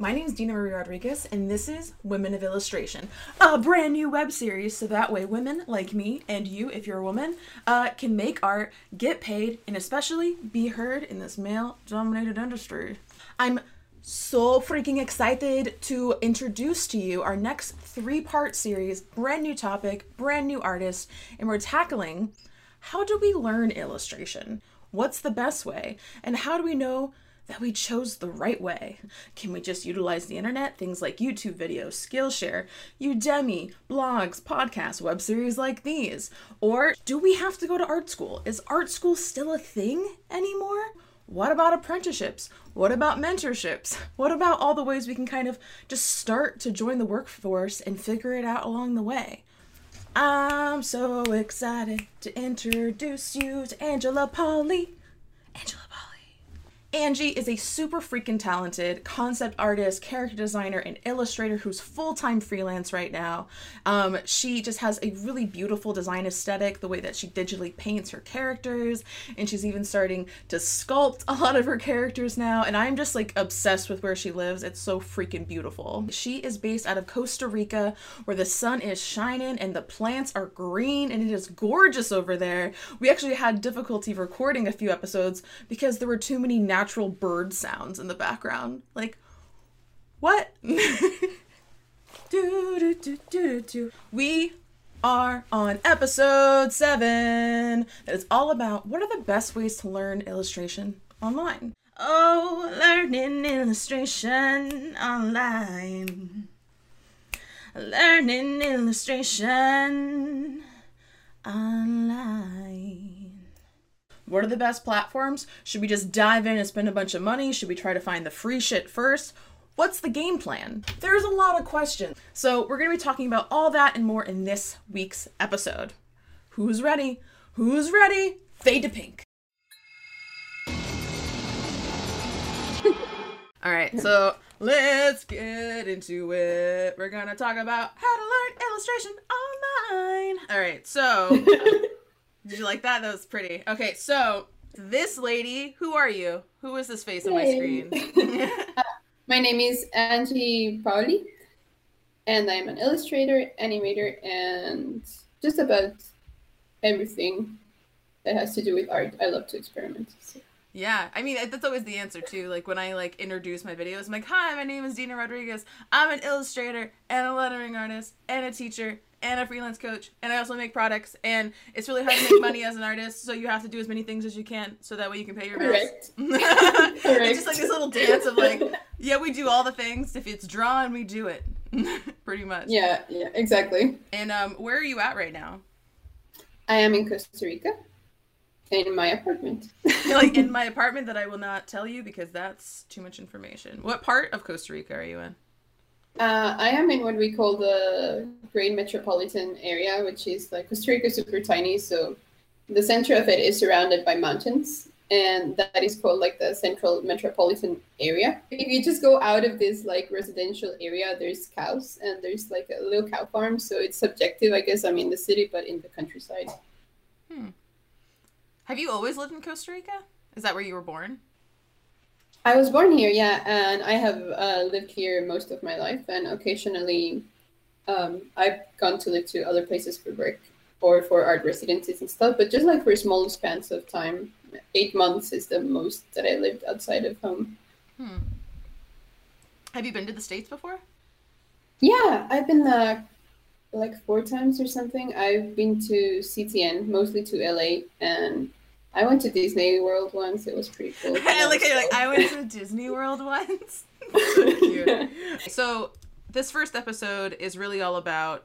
My name is Dina Marie Rodriguez, and this is Women of Illustration, a brand new web series so that way women like me and you, if you're a woman, uh, can make art, get paid, and especially be heard in this male dominated industry. I'm so freaking excited to introduce to you our next three part series, brand new topic, brand new artist, and we're tackling how do we learn illustration? What's the best way? And how do we know that we chose the right way? Can we just utilize the internet? Things like YouTube videos, Skillshare, Udemy, blogs, podcasts, web series like these? Or do we have to go to art school? Is art school still a thing anymore? What about apprenticeships? What about mentorships? What about all the ways we can kind of just start to join the workforce and figure it out along the way? I'm so excited to introduce you to Angela Pauly. Angi is a super freaking talented concept artist, character designer, and illustrator who's full time freelance right now. Um, she just has a really beautiful design aesthetic, the way that she digitally paints her characters, and she's even starting to sculpt a lot of her characters now. And I'm just like obsessed with where she lives. It's so freaking beautiful. She is based out of Costa Rica, where the sun is shining and the plants are green, and it is gorgeous over there. We actually had difficulty recording a few episodes because there were too many natural natural bird sounds in the background. Like, what? do, do, do. We are on episode seven. That is all about what are the best ways to learn illustration online. Oh, learning illustration online. Learning illustration online. What are the best platforms? Should we just dive in and spend a bunch of money? Should we try to find the free shit first? What's the game plan? There's a lot of questions. So, we're going to be talking about all that and more in this week's episode. Who's ready? Who's ready? Fade to pink. all right, so let's get into it. We're going to talk about how to learn illustration online. All right, so Did you like that? That was pretty. Okay, so this lady, who are you? Who is this face on my screen? uh, my name is Angi Pauly, and I'm an illustrator, animator, and just about everything that has to do with art. I love to experiment. So. Yeah, I mean that's always the answer too. Like when I like introduce my videos, I'm like, "Hi, my name is Dina Rodriguez. I'm an illustrator and a lettering artist and a teacher and a freelance coach and I also make products and it's really hard to make money as an artist so you have to do as many things as you can so that way you can pay your bills. Correct. it's just like this little dance of like yeah we do all the things if it's drawn we do it pretty much. Yeah, yeah, exactly. And um where are you at right now? I am in Costa Rica in my apartment. like in my apartment that I will not tell you because that's too much information. What part of Costa Rica are you in? Uh, I am in what we call the Great Metropolitan Area, which is like Costa Rica is super tiny. So the center of it is surrounded by mountains, and that is called like the Central Metropolitan Area. If you just go out of this like residential area, there's cows and there's like a little cow farm. So it's subjective, I guess. I'm in the city, but in the countryside. Hmm. Have you always lived in Costa Rica? Is that where you were born? I was born here, yeah, and I have uh, lived here most of my life, and occasionally um, I've gone to live to other places for work or for art residencies and stuff, but just like for small spans of time. Eight months is the most that I lived outside of home. Hmm. Have you been to the States before? Yeah, I've been uh, like four times or something. I've been to CTN, mostly to LA, and I went to Disney World once. It was pretty cool. I like, like I went to Disney World once. so so this first episode is really all about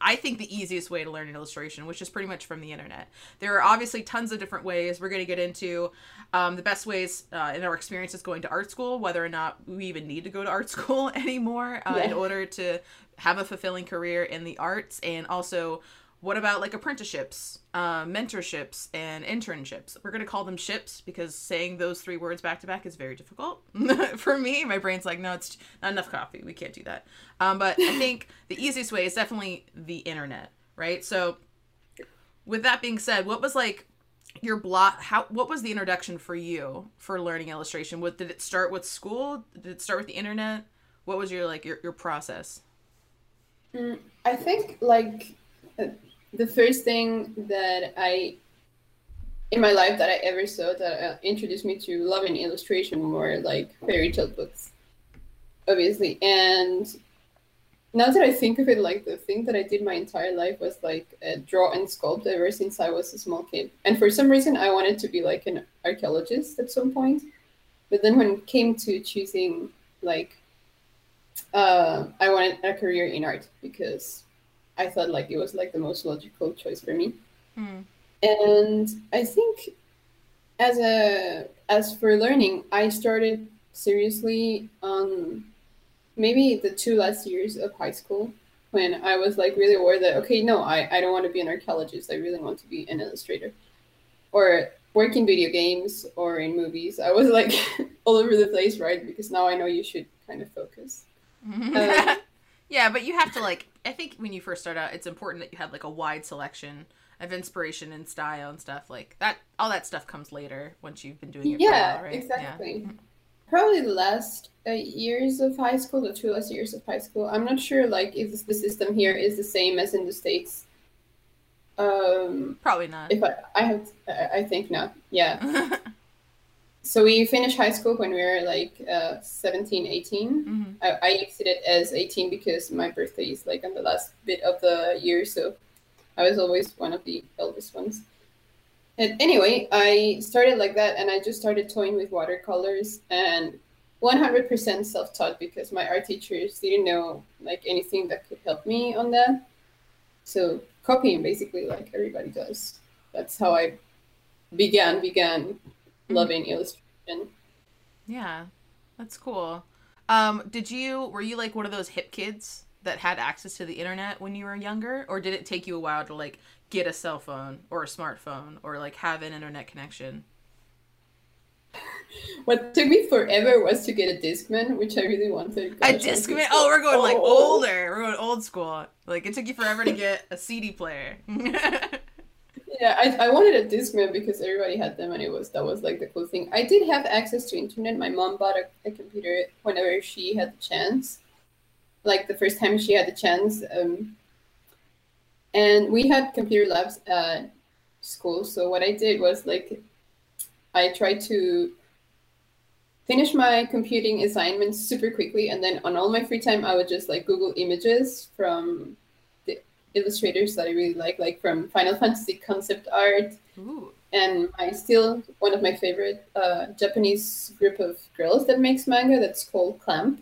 I think the easiest way to learn an illustration, which is pretty much from the internet. There are obviously tons of different ways. We're going to get into um, the best ways uh, in our experiences going to art school, whether or not we even need to go to art school anymore uh, yeah. in order to have a fulfilling career in the arts, and also what about like apprenticeships, uh, mentorships, and internships? We're going to call them ships because saying those three words back to back is very difficult for me. My brain's like, no, it's not enough coffee. We can't do that. Um, but I think the easiest way is definitely the internet, right? So, with that being said, what was like your block? How what was the introduction for you for learning illustration? What did it start with school? Did it start with the internet? what was your like your, your process Mm, I think like the first thing that I in my life that I ever saw that uh, introduced me to love and illustration were like fairy tale books, obviously. And now that I think of it, like the thing that I did my entire life was like uh, draw and sculpt ever since I was a small kid. And for some reason, I wanted to be like an archaeologist at some point. But then when it came to choosing like uh, I wanted a career in art because I thought like it was like the most logical choice for me. Hmm. And I think as a as for learning, I started seriously on maybe the two last years of high school when I was like really aware that okay, no, I, I don't want to be an archaeologist. I really want to be an illustrator. Or work in video games or in movies. I was like all over the place, right? Because now I know you should kind of focus. Um, yeah but you have to like i think when you first start out it's important that you have like a wide selection of inspiration and style and stuff like that all that stuff comes later once you've been doing it for a yeah, while, right? exactly. Probably the last uh, years of high school, the two last years of high school. I'm not sure, like, if the system here is the same as in the states. Um, probably not if I, I have, I I think not. Yeah. So we finished high school when we were like uh, 17, 18. Mhm. I, I exited as 18 because my birthday is like on the last bit of the year, so I was always one of the eldest ones. And anyway, I started like that, and I just started toying with watercolors and 100% self-taught because my art teachers didn't know like anything that could help me on that. So copying basically like everybody does. That's how I began began loving illustration. yeah that's cool. Um did you were you like one of those hip kids that had access to the internet when you were younger? Or did it take you a while to like get a cell phone or a smartphone or like have an internet connection? What took me forever was to get a Discman, which I really wanted. a Gosh, I'm discman? oh we're going like Oh. older. We're going old school. Like it took you forever to get a cd player Yeah, I, I wanted a Discman because everybody had them, and it was that was like the cool thing. I did have access to internet. My mom bought a, a computer whenever she had the chance, like the first time she had the chance. Um, and we had computer labs at school. So what I did was like, I tried to finish my computing assignments super quickly, and then on all my free time, I would just like Google images from illustrators that I really like, like from Final Fantasy concept art, Ooh. and I still one of my favorite uh, Japanese group of girls that makes manga. That's called Clamp.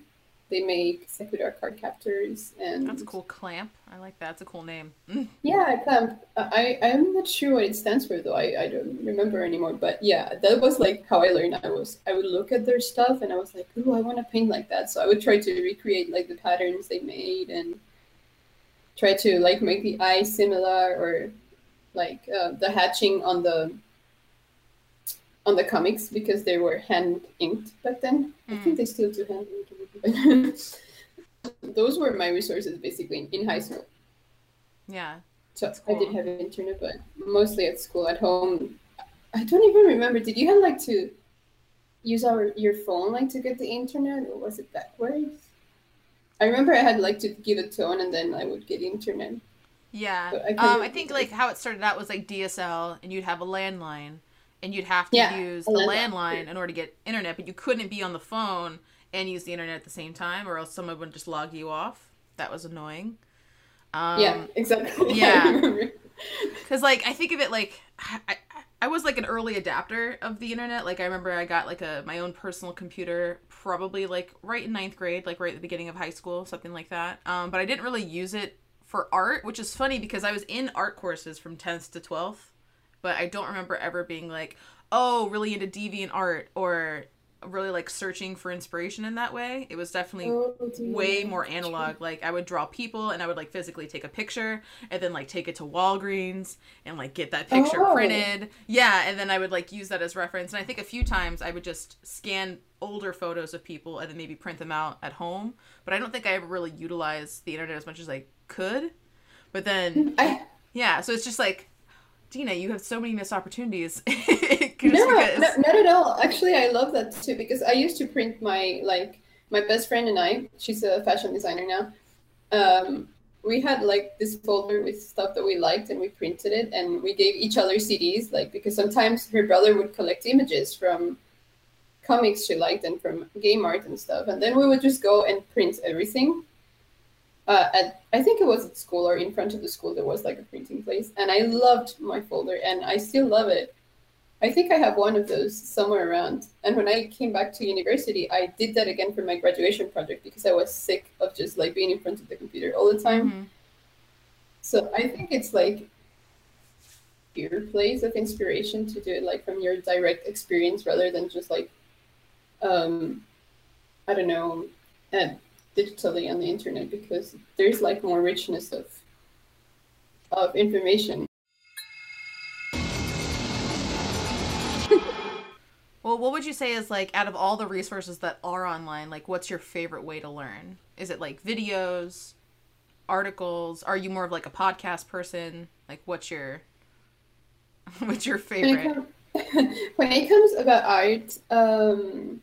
They make Sakura card captors and That's a cool clamp. I like that. It's a cool name. Mm. yeah, Clamp. I I'm not sure what it stands for though. I, I don't remember anymore. But yeah, that was like how I learned. I was I would look at their stuff and I was like, ooh, I want to paint like that. So I would try to recreate like the patterns they made and try to like make the eyes similar or like uh, the hatching on the on the comics because they were hand inked back then. I think they still do hand ink. Those were my resources basically in, high school. Yeah. So That's I did cool. have internet, but mostly at school. At home, I don't even remember. Did you have like to use our your phone like to get the internet, or was it backwards? I remember I had like to give a tone and then I would get internet. Yeah. I um, I think like how it started out was like DSL, and you'd have a landline, and you'd have to Yeah, use the landline, landline in order to get internet, but you couldn't be on the phone and use the internet at the same time, or else someone would just log you off. That was annoying. Um, yeah, exactly. Yeah. Cause like I think of it like I, I I was like an early adapter of the internet. Like I remember I got like a my own personal computer probably like right in ninth grade, like right at the beginning of high school, something like that. Um, but I didn't really use it for art, which is funny because I was in art courses from tenth to twelfth, but I don't remember ever being like, oh, really into DeviantArt or really like searching for inspiration in that way. It was definitely Oh, way more analog. Like I would draw people and I would like physically take a picture and then like take it to Walgreens and like get that picture Oh. printed. Yeah, and then I would like use that as reference. And I think a few times I would just scan older photos of people and then maybe print them out at home. But I don't think I ever really utilized the internet as much as I could. But then I yeah, so it's just like Dina, you have so many missed opportunities. No, because- no, not at all. Actually, I love that too because I used to print my like my best friend and I, she's a fashion designer now. Um, we had like this folder with stuff that we liked and we printed it and we gave each other CDs like because sometimes her brother would collect images from comics she liked and from game art and stuff and then we would just go and print everything uh, at I think it was at school or in front of the school there was like a printing place and I loved my folder and I still love it I think I have one of those somewhere around. And when I came back to university, I did that again for my graduation project because I was sick of just like being in front of the computer all the time. Mm-hmm. So I think it's like your place of inspiration to do it like from your direct experience rather than just like um I don't know uh, digitally on the internet because there's like more richness of of information Well, what would you say is like out of all the resources that are online, like what's your favorite way to learn? Is it like videos, articles? Are you more of like a podcast person? Like what's your what's your favorite? When it, comes, when it comes about art, um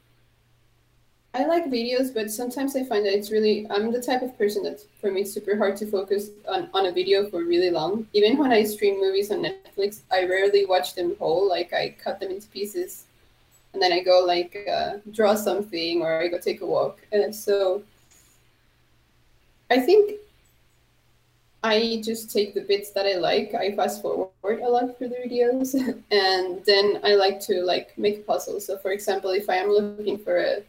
I like videos, but sometimes I find that it's really I'm the type of person that for me it's super hard to focus on, on a video for really long. Even when I stream movies on Netflix, I rarely watch them whole. Like I cut them into pieces and then I go like uh, draw something or I go take a walk. And so I think I just take the bits that I like. I fast forward a lot for the videos, and then I like to like make puzzles. So, for example, if I am looking for a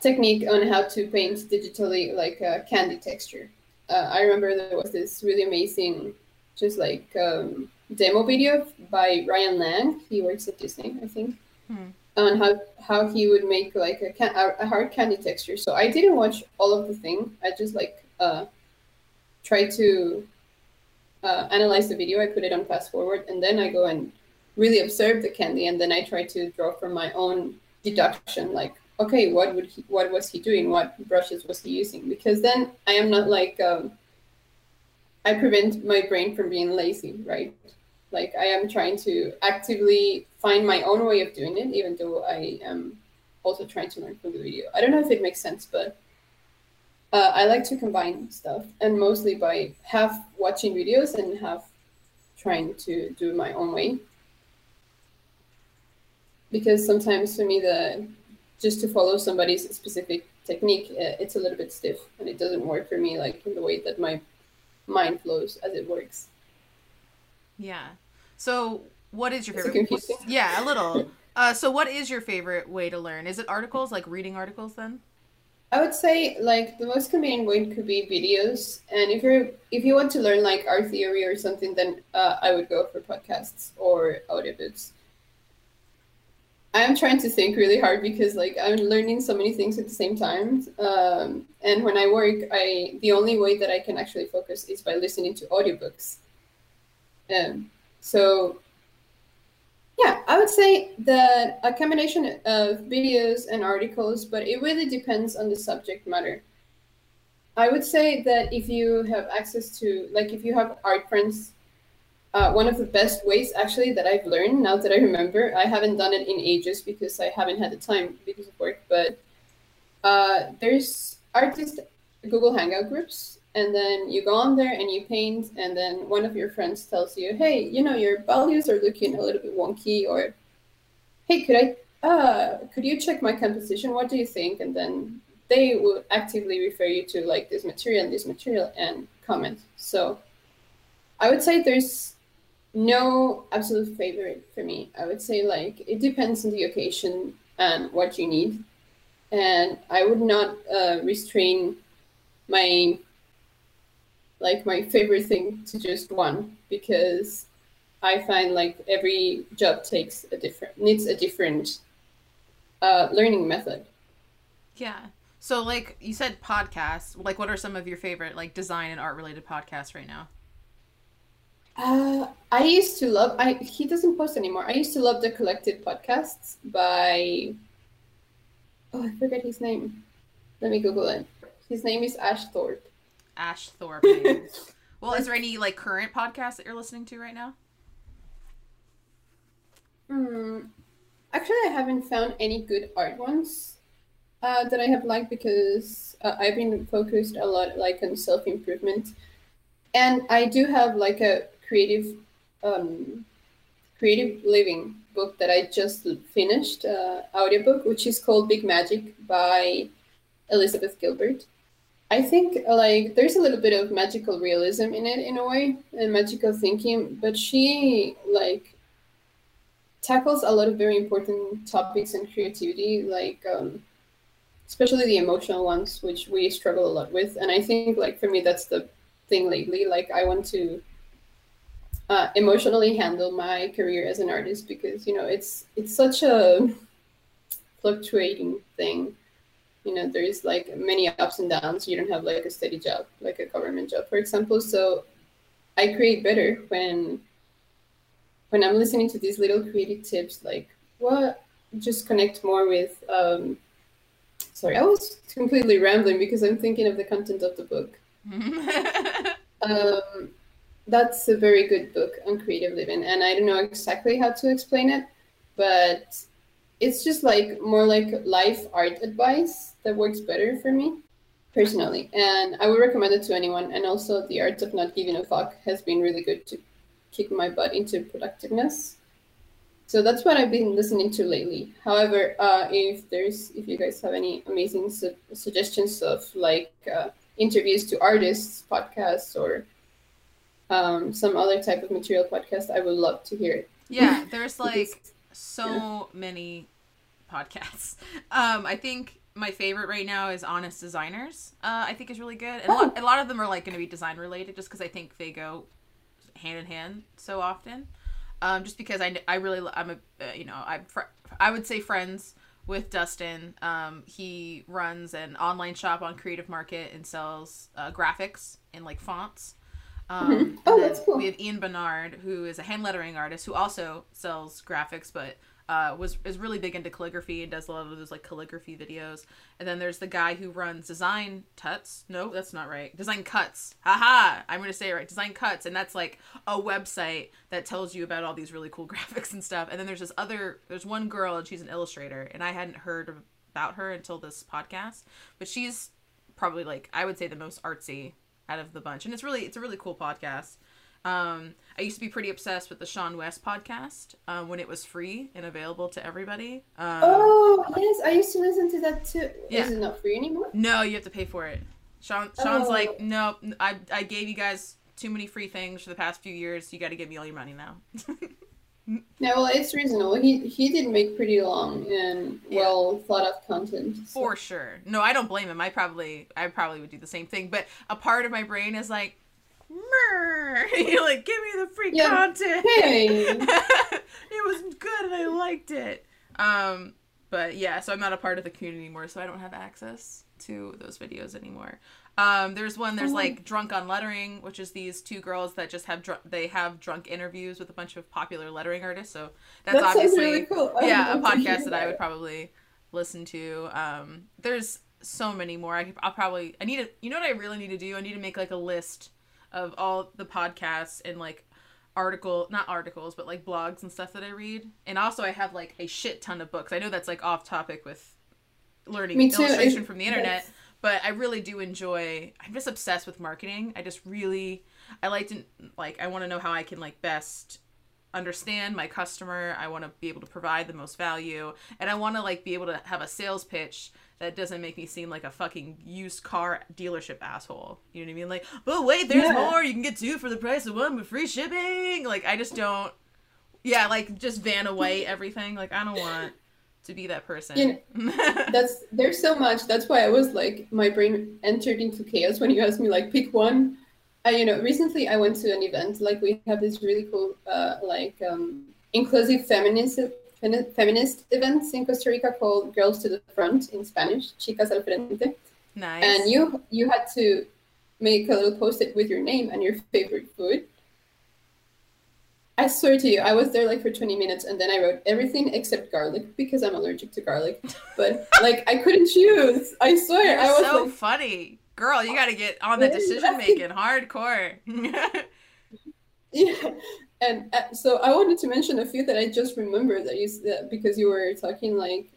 technique on how to paint digitally, like a candy texture, uh, I remember there was this really amazing, just like um, demo video by Ryan Lang. He works at Disney, I think hmm. on how how he would make like a, can- a hard candy texture. So I didn't watch all of the thing. I just like uh, tried to uh, analyze the video. I put it on fast forward, and then I go and really observe the candy, and then I try to draw from my own deduction, like okay, what would he, what was he doing? What brushes was he using? Because then I am not like um, I prevent my brain from being lazy, right? Like I am trying to actively find my own way of doing it, even though I am also trying to learn from the video. I don't know if it makes sense, but uh, I like to combine stuff, and mostly by half watching videos and half trying to do my own way. Because sometimes for me, the just to follow somebody's specific technique, uh, it's a little bit stiff, and it doesn't work for me like in the way that my mind flows as it works. Yeah. So, what is your favorite? Yeah, a little. Uh, so, what is your favorite way to learn? Is it articles, like reading articles? Then. I would say like the most convenient way could be videos, and if you're if you want to learn like art theory or something, then uh, I would go for podcasts or audiobooks. I am trying to think really hard because like I'm learning so many things at the same time, um, and when I work, I the only way that I can actually focus is by listening to audiobooks. Um, so yeah, I would say that a combination of videos and articles, but it really depends on the subject matter. I would say that if you have access to, like, if you have art friends, uh, one of the best ways actually that I've learned now that I remember, I haven't done it in ages because I haven't had the time because of work, but uh, there's artist Google Hangout groups and then you go on there and you paint and then one of your friends tells you hey you know your values are looking a little bit wonky or hey could i uh could you check my composition? What do you think? And then they will actively refer you to like this material and this material and comment. So i would say there's no absolute favorite for me i would say like it depends on the occasion and what you need and i would not uh, restrain my like my favorite thing to just one because I find like every job takes a different needs a different uh, learning method. Yeah. So like you said podcasts, like what are some of your favorite like design and art related podcasts right now? Uh, I used to love I he doesn't post anymore. I used to love the collected podcasts by oh I forget his name. Let me Google it. His name is Ash Thorpe. Ash Thorpe. well, is there any like current podcast that you're listening to right now? Hmm. Actually, I haven't found any good art ones. uh, that I have liked because uh, I've been focused a lot like on self improvement, and I do have like a creative, um, creative living book that I just finished, uh, audiobook, which is called Big Magic by Elizabeth Gilbert. I think like there's a little bit of magical realism in it in a way and magical thinking, but she like tackles a lot of very important topics in creativity, like um, especially the emotional ones, which we struggle a lot with. And I think like for me that's the thing lately. Like I want to uh, emotionally handle my career as an artist because you know it's it's such a fluctuating thing. You know there's like many ups and downs. You don't have like a steady job like a government job for example. So i create better when when i'm listening to these little creative tips like what just connect more with um sorry i was completely rambling because i'm thinking of the content of the book. Um that's a very good book on creative living and i don't know exactly how to explain it but it's just like more like life art advice that works better for me personally. And i would recommend it to anyone and also the art of not giving a fuck has been really good to kick my butt into productiveness. So that's what i've been listening to lately. However uh, if there's if you guys have any amazing su- suggestions of like uh, interviews to artists podcasts or um, some other type of material podcast i would love to hear it yeah there's like so yeah. many podcasts. Um, I think my favorite right now is Honest Designers. Uh, I think is really good, and oh. a, lot, a lot of them are like going to be design related, just because I think they go hand in hand so often. Um, just because I, I really I'm a uh, you know I'm fr- I would say friends with Dustin. Um, he runs an online shop on Creative Market and sells uh, graphics and like fonts. Um, mm-hmm. Oh, that's cool. We have Ian Barnard, who is a hand lettering artist who also sells graphics, but uh, was is really big into calligraphy and does a lot of those like calligraphy videos. And then there's the guy who runs Design Tuts. No, that's not right. Design Cuts. Haha! I'm gonna say it right. Design Cuts, and that's like a website that tells you about all these really cool graphics and stuff. And then there's this other. There's one girl and she's an illustrator, and I hadn't heard about her until this podcast, but she's probably like I would say the most artsy out of the bunch, and it's really it's a really cool podcast. Um, I used to be pretty obsessed with the seanwes podcast um, when it was free and available to everybody. Um, oh yes, I used to listen to that too. Yeah. Is it not free anymore? No, you have to pay for it. Sean Sean's oh. like, nope, I I gave you guys too many free things for the past few years. You got to give me all your money now. no, well, it's reasonable. He he did make pretty long and yeah. well thought of content. So. For sure. No, I don't blame him. I probably I probably would do the same thing. But a part of my brain is like, you like, give me the free yeah. content. Hey. it was good and I liked it. Um, but yeah, so I'm not a part of the community anymore, so I don't have access to those videos anymore. Um, there's one. There's like drunk on lettering, which is these two girls that just have dr- they have drunk interviews with a bunch of popular lettering artists. So that's that obviously really cool. yeah a podcast that I would probably listen to. Um, there's so many more. I, I'll probably I need to. You know what I really need to do? I need to make like a list of all the podcasts and like article not articles but like blogs and stuff that I read. And also I have like a shit ton of books. I know that's like off topic with learning illustration from the internet, yes. But I really do enjoy I'm just obsessed with marketing. I just really I like to like I want to know how I can like best understand my customer. I want to be able to provide the most value and I want to like be able to have a sales pitch that doesn't make me seem like a fucking used car dealership asshole. You know what I mean? Like, but wait, there's yeah. more. You can get two for the price of one with free shipping. Like, I just don't. Yeah, like just van away everything. Like, I don't want to be that person. You know, that's there's so much. That's why I was like, my brain entered into chaos when you asked me like pick one. I, you know, recently I went to an event. Like we have this really cool, uh, like um, inclusive feminist feminist events in Costa Rica called Girls to the Front in Spanish, Chicas al Frente. Nice. And you you had to make a little post-it with your name and your favorite food. I swear to you, I was there like for 20 minutes and then I wrote everything except garlic because I'm allergic to garlic. But like I couldn't choose. I swear. You're I was so like, funny. Girl, you gotta get on the decision making hardcore. yeah and uh, so I wanted to mention a few that I just remembered that you that because you were talking like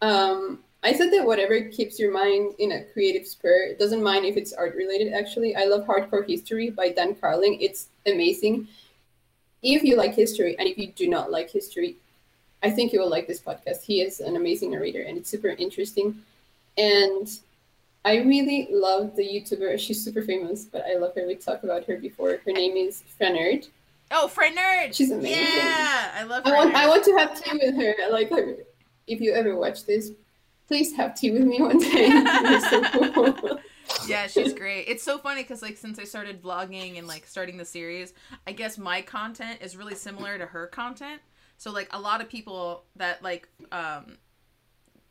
um I said that whatever keeps your mind in a creative spur, it doesn't mind if it's art related. Actually, I love Hardcore History by Dan Carlin. It's amazing. If you like history and if you do not like history, I think you will like this podcast. He is an amazing narrator and it's super interesting. And I really love the YouTuber. She's super famous, but I love her. We talked about her before. Her name is Franerd. Oh, Franerd! She's amazing. Yeah, I love. I want. I want to have tea with her. Like. If you ever watch this, please have tea with me one day. so cool. Yeah, she's great. It's so funny because like since I started vlogging and like starting the series, I guess my content is really similar to her content. So like a lot of people that like um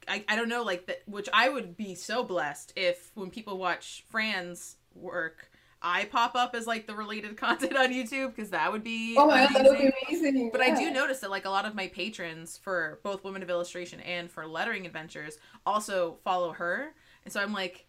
I, I don't know like that which I would be so blessed if when people watch Fran's work I pop up as like the related content on YouTube because that would be oh my god that would be amazing. But yeah. I do notice that like a lot of my patrons for both Women of Illustration and for Lettering Adventures also follow her, and so I'm like,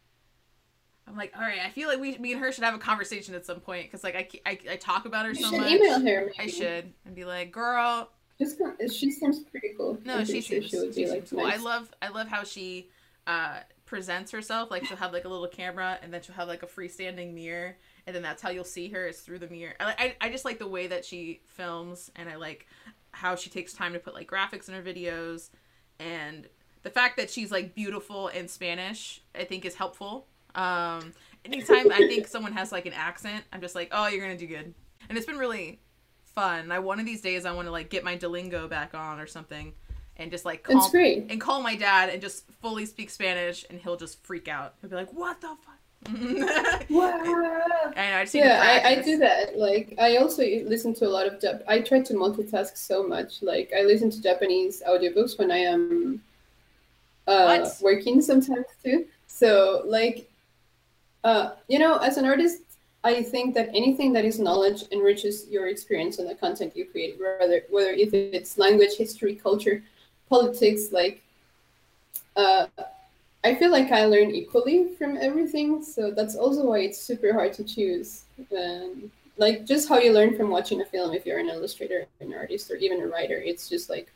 I'm like, all right, I feel like we, me and her should have a conversation at some point because like I, I, I talk about her you so should much. Email her. Maybe. I should and be like, girl, just she seems pretty cool. No, she seems. She would be like cool. Nice. I love. I love how she uh, presents herself. Like she'll have like a little camera, and then she'll have like a freestanding mirror, and then that's how you'll see her is through the mirror. I, I, I just like the way that she films, and I like how she takes time to put like graphics in her videos, and the fact that she's like beautiful in Spanish, I think is helpful. Um, anytime I think someone has like an accent, I'm just like, oh, you're gonna do good. And it's been really fun. I one of these days I want to like get my Duolingo back on or something, and just like call and call my dad and just fully speak Spanish, and he'll just freak out. He'll be like, "What the fuck." wow. I yeah, I, I do that. Like I also listen to a lot of Jap- I try to multitask so much. Like I listen to Japanese audiobooks when I am uh, working sometimes too. So like, uh, you know, as an artist, I think that anything that is knowledge enriches your experience and the content you create, whether whether if it's language, history, culture, politics. Like, uh, I feel like I learn equally from everything, so that's also why it's super hard to choose. And like just how you learn from watching a film, if you're an illustrator, an artist, or even a writer, it's just like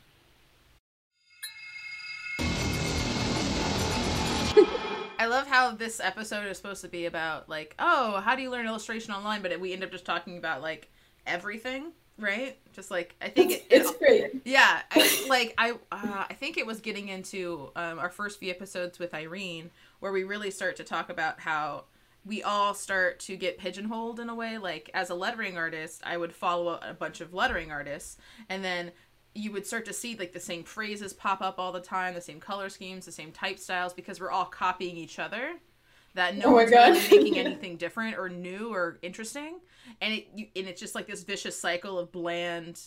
I love how this episode is supposed to be about like, oh, how do you learn illustration online? But we end up just talking about like everything, right? Just like I think it's, it, it's it, great. Yeah, I, like I, uh, I think it was getting into um, our first few episodes with Irene, where we really start to talk about how we all start to get pigeonholed in a way. Like as a lettering artist, I would follow a bunch of lettering artists, and then you would start to see like the same phrases pop up all the time, the same color schemes, the same type styles because we're all copying each other. That no oh one's really making anything different or new or interesting, and it you, and it's just like this vicious cycle of bland,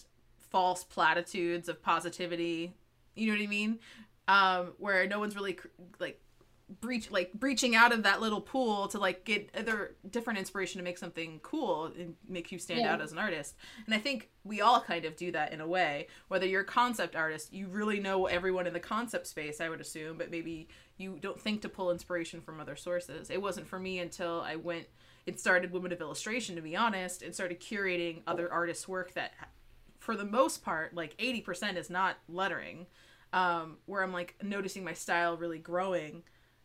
false platitudes of positivity. You know what I mean? Um, where no one's really like breach like breaching out of that little pool to like get other different inspiration to make something cool and make you stand yeah. out as an artist. And i think we all kind of do that in a way. Whether you're a concept artist you really know everyone in the concept space i would assume but maybe you don't think to pull inspiration from other sources. It wasn't for me until i went it started women of illustration to be honest and started curating other artists work that for the most part like 80% is not lettering um, where i'm like noticing my style really growing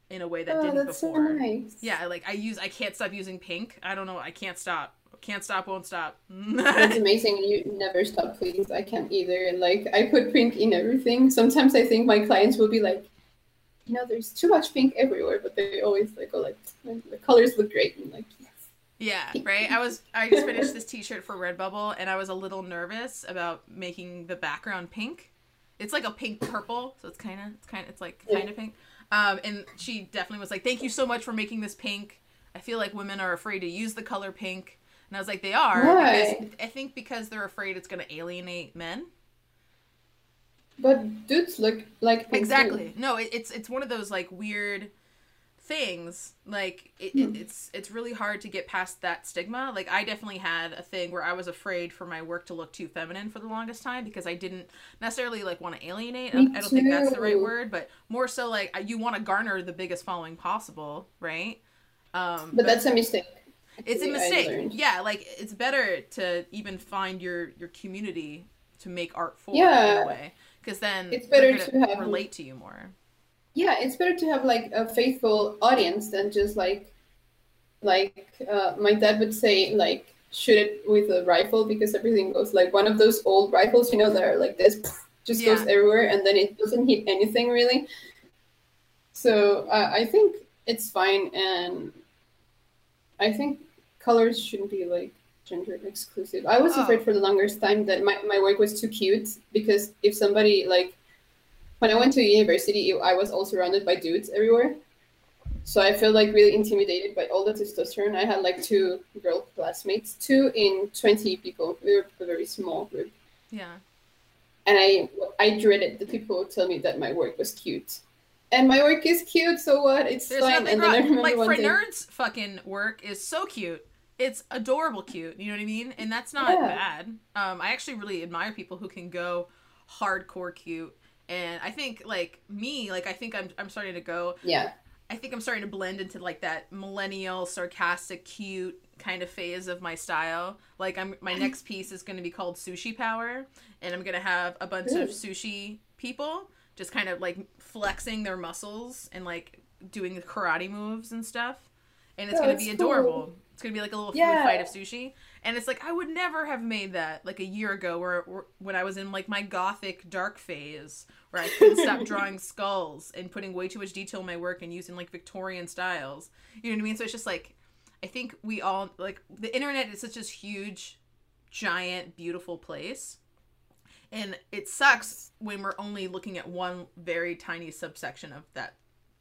in a way that oh, didn't before. So nice. Yeah, like I use I can't stop using pink. I don't know, I can't stop. Can't stop, won't stop. That's amazing. You never stop, please. I can't either. Like I put pink in everything. Sometimes I think my clients will be like, you know, there's too much pink everywhere, but they always like go like the colors look great and like yes. Yeah, right. I was I just finished this T-shirt for Redbubble, and I was a little nervous about making the background pink. It's like a pink purple, so it's kind of it's kind of it's like kind of yeah. pink. Um, and she definitely was like, "Thank you so much for making this pink." I feel like women are afraid to use the color pink, and I was like, "They are." Because I think because they're afraid it's going to alienate men. But dudes look like exactly. Too. No, it, it's it's one of those like weird things like it, hmm. it, it's it's really hard to get past that stigma. Like i definitely had a thing where i was afraid for my work to look too feminine for the longest time because i didn't necessarily like want to alienate. Me i don't think that's the right word but more so like you want to garner the biggest following possible right? Um but, but that's a mistake. It's a mistake. yeah like it's better to even find your your community to make art for yeah. in a way because then it's better to have relate to you more yeah, it's better to have like a faithful audience than just like like uh, my dad would say like shoot it with a rifle because everything goes like one of those old rifles, you know, that are like this just Yeah. goes everywhere and then it doesn't hit anything really. So uh, I think it's fine, and I think colors shouldn't be like gender exclusive. I was Oh. afraid for the longest time that my, my work was too cute because if somebody like when I went to university, I was all surrounded by dudes everywhere. So I felt like really intimidated by all the testosterone. I had like two girl classmates, two in 20 people. We were a very small group. Yeah. And I I dreaded the people would tell me that my work was cute. And my work is cute, so what? It's There's fine. And then I remember Like one for day, nerds, fucking work is so cute. It's adorable cute. You know what I mean? And that's not Yeah. bad. Um, I actually really admire people who can go hardcore cute. And I think like me, like I think I'm I'm starting to go. Yeah. I think I'm starting to blend into like that millennial, sarcastic, cute kind of phase of my style. Like I'm my next piece is going to be called Sushi Power, and I'm going to have a bunch of sushi people just kind of like flexing their muscles and like doing karate moves and stuff. And it's Oh, going to be that's cool. adorable. It's going to be like a little food fight of sushi. And it's like I would never have made that like a year ago where, where when I was in like my gothic dark phase where I couldn't stop drawing skulls and putting way too much detail in my work and using like Victorian styles. You know what I mean? So it's just like I think we all like the internet is such a huge, giant, beautiful place. And it sucks when we're only looking at one very tiny subsection of that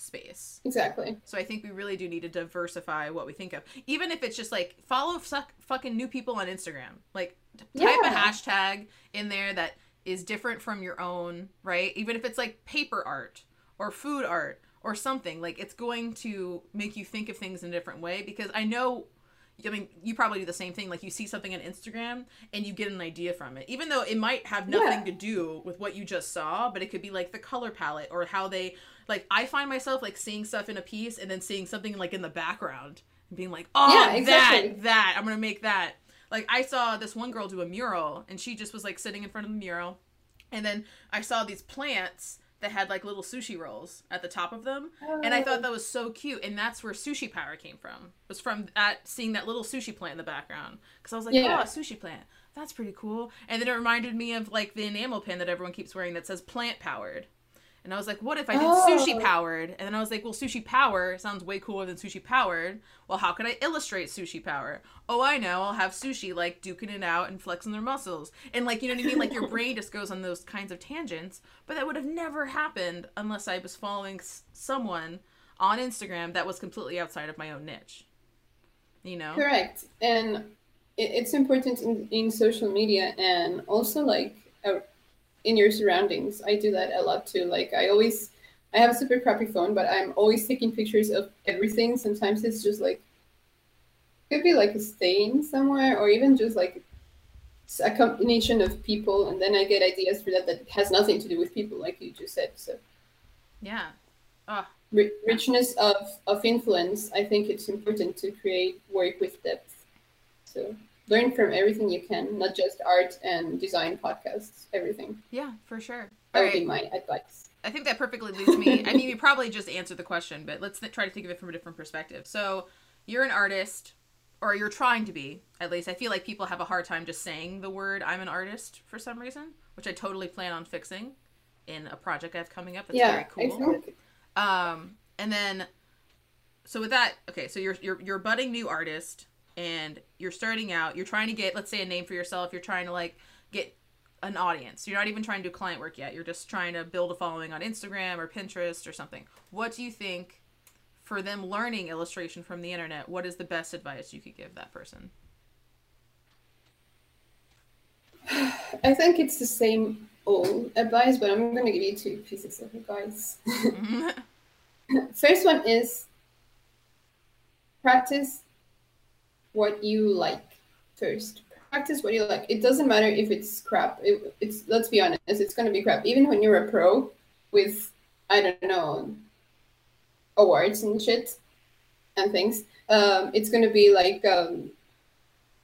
space. Exactly. So I think we really do need to diversify what we think of. Even if it's just like follow suck, fucking new people on Instagram. Like type a hashtag in there that is different from your own, right? Even if it's like paper art or food art or something, like it's going to make you think of things in a different way because I know I mean, you probably do the same thing. Like you see something on Instagram and you get an idea from it, even though it might have nothing Yeah. to do with what you just saw, but it could be like the color palette or how they like. I find myself like seeing stuff in a piece and then seeing something like in the background and being like, oh, Yeah, exactly. that, that, I'm gonna make that. Like I saw this one girl do a mural and she just was like sitting in front of the mural, and then I saw these plants that had like little sushi rolls at the top of them and I thought that was so cute, and that's where sushi power came from. Was from that seeing that little sushi plant in the background because I was like, Yeah. oh, a sushi plant, that's pretty cool. And then it reminded me of like the enamel pin that everyone keeps wearing that says plant powered. And I was like, what if I did sushi Oh. powered? And then I was like, well, sushi power sounds way cooler than sushi powered. Well, how could I illustrate sushi power? Oh, I know. I'll have sushi like duking it out and flexing their muscles. And like, you know what I mean? Like your brain just goes on those kinds of tangents. But that would have never happened unless I was following s- someone on Instagram that was completely outside of my own niche. You know? Correct. And it, it's important in, in social media and also like uh, in your surroundings. I do that a lot too. Like I always, I have a super crappy phone, but I'm always taking pictures of everything. Sometimes it's just like, could be like a stain somewhere or even just like a combination of people. And then I get ideas for that that has nothing to do with people, like you just said. So Yeah. Oh, ri- richness of, of influence, I think it's important to create work with depth. So learn from everything you can, not just art and design podcasts, everything. yeah, for sure. That All would be my advice. I think that perfectly leads me. I mean, you probably just answered the question, but let's th- try to think of it from a different perspective. So, you're an artist, or you're trying to be, at least. I feel like people have a hard time just saying the word I'm an artist for some reason, which I totally plan on fixing in a project I have coming up that's yeah, very cool. think Um, and then, so with that, okay, so you're you're you're a budding new artist, and you're starting out. You're trying to get, let's say, a name for yourself. You're trying to like get an audience. You're not even trying to do client work yet. You're just trying to build a following on Instagram or Pinterest or something. What do you think for them learning illustration from the internet? What is the best advice you could give that person? I think it's the same old advice, but I'm going to give you two pieces of advice. Mm-hmm. First one is practice what you like first. Practice what you like. It doesn't matter if it's crap. It, it's let's be honest, it's to be crap. Even when you're a pro with I don't know awards and shit and things, um, it's to be like um,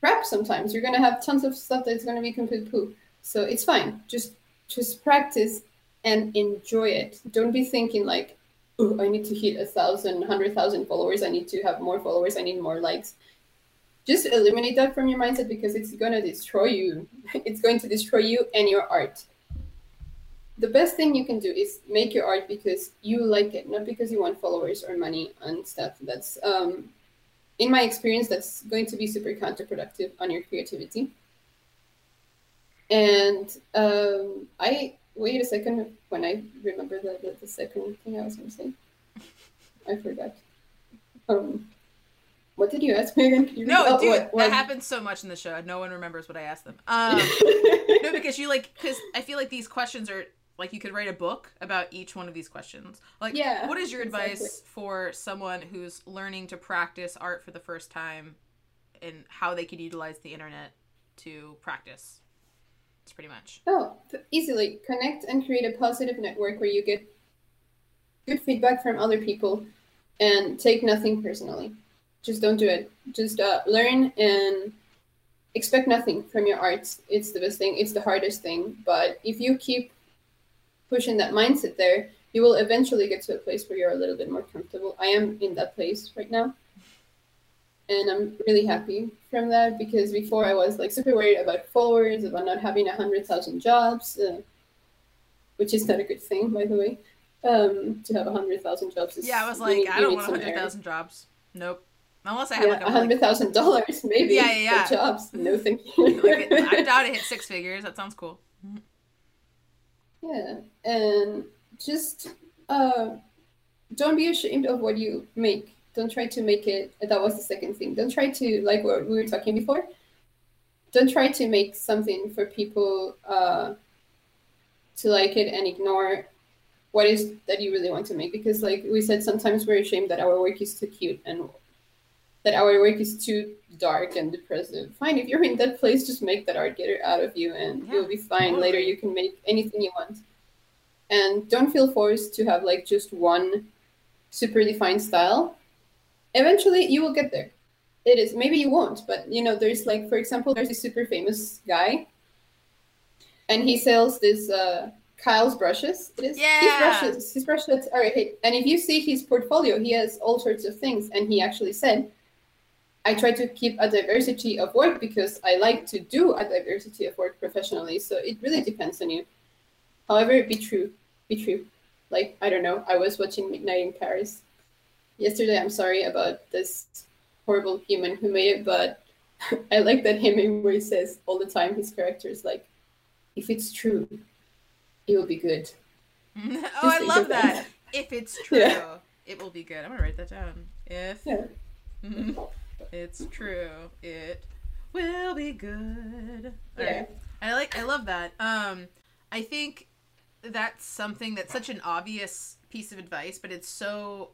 crap. Sometimes you're to have tons of stuff that's to be complete poo. So it's fine. Just just practice and enjoy it. Don't be thinking like oh, I need to hit a thousand, hundred thousand followers. I need to have more followers. I need more likes. Just eliminate that from your mindset because it's going to destroy you. It's going to destroy you and your art. The best thing you can do is make your art because you like it, not because you want followers or money and stuff. That's, um, in my experience, that's going to be super counterproductive on your creativity. And um, I wait a second when I remember the, the, the second thing I was going to say. I forgot. Um, what did you ask me again? You no, dude, what, what? that happens so much in the show. No one remembers what I asked them. Um, no, because you like, because I feel like these questions are like you could write a book about each one of these questions. Like, yeah, what is your exactly. advice for someone who's learning to practice art for the first time, and how they could utilize the internet to practice? It's pretty much. Oh, easily connect and create a positive network where you get good feedback from other people and take nothing personally. Just don't do it. Just uh, learn and expect nothing from your arts. It's the best thing. It's the hardest thing. But if you keep pushing that mindset there, you will eventually get to a place where you're a little bit more comfortable. I am in that place right now and I'm really happy from that because before I was like super worried about followers, about not having a hundred thousand jobs, uh, which is not a good thing, by the way. Um, to have a hundred thousand jobs. Is, yeah, I was like, need, I don't want a hundred thousand jobs. Nope. Unless I have yeah, like a hundred thousand dollars, maybe. Yeah, yeah, yeah. jobs. No, thank you. like, I doubt it hit six figures. That sounds cool. Yeah, and just uh, don't be ashamed of what you make don't try to make it that was the second thing don't try to like what we were talking before don't try to make something for people uh, to like it and ignore what is that you really want to make because like we said sometimes we're ashamed that our work is too cute and that our work is too dark and depressive. Fine if you're in that place just make that art get it out of you and yeah, you'll be fine. later you can make anything you want. And don't feel forced to have like just one super defined style. Eventually you will get there. It is maybe you won't but you know there's like for example there's a super famous guy and he sells this uh kyle's brushes. It is? Yeah. his brushes. His brushes are and if you see his portfolio he has all sorts of things. And he actually said i try to keep a diversity of work because i like to do a diversity of work professionally so it really depends on you however be true be true like i don't know i was watching midnight in paris yesterday. I'm sorry about this horrible human who made it, but I like that Hemingway says all the time his character is like, if it's true, it will be good. oh, I love that. If it's true, yeah. it will be good. I'm gonna write that down. If yeah. It's true, it will be good. All yeah. Right. I like. I love that. Um, I think that's something that's such an obvious piece of advice, but it's so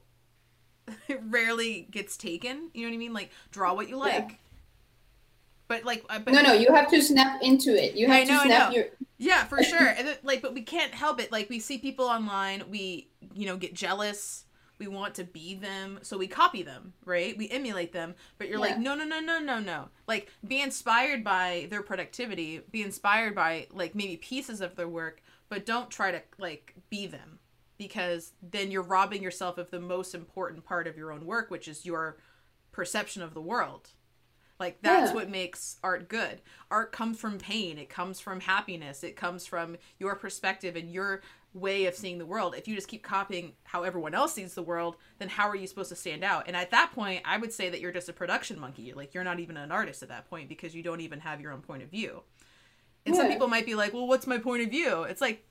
it rarely gets taken. You know what I mean? Like draw what you like. Yeah. But like, uh, but, no, no, you have to snap into it. You have I know, to snap your. Yeah, for sure. and it, like, but we can't help it. Like, we see people online, we you know get jealous. We want to be them, so we copy them, right? We emulate them. But you're yeah. like, no, no, no, no, no, no. Like, be inspired by their productivity. Be inspired by like maybe pieces of their work, but don't try to like be them because then you're robbing yourself of the most important part of your own work, which is your perception of the world. Like that's yeah. what makes art good. Art comes from pain, it comes from happiness, it comes from your perspective and your way of seeing the world. If you just keep copying how everyone else sees the world, then how are you supposed to stand out? And at that point, I would say that you're just a production monkey. Like you're not even an artist at that point because you don't even have your own point of view. And yeah. some people might be like, "Well, what's my point of view?" It's like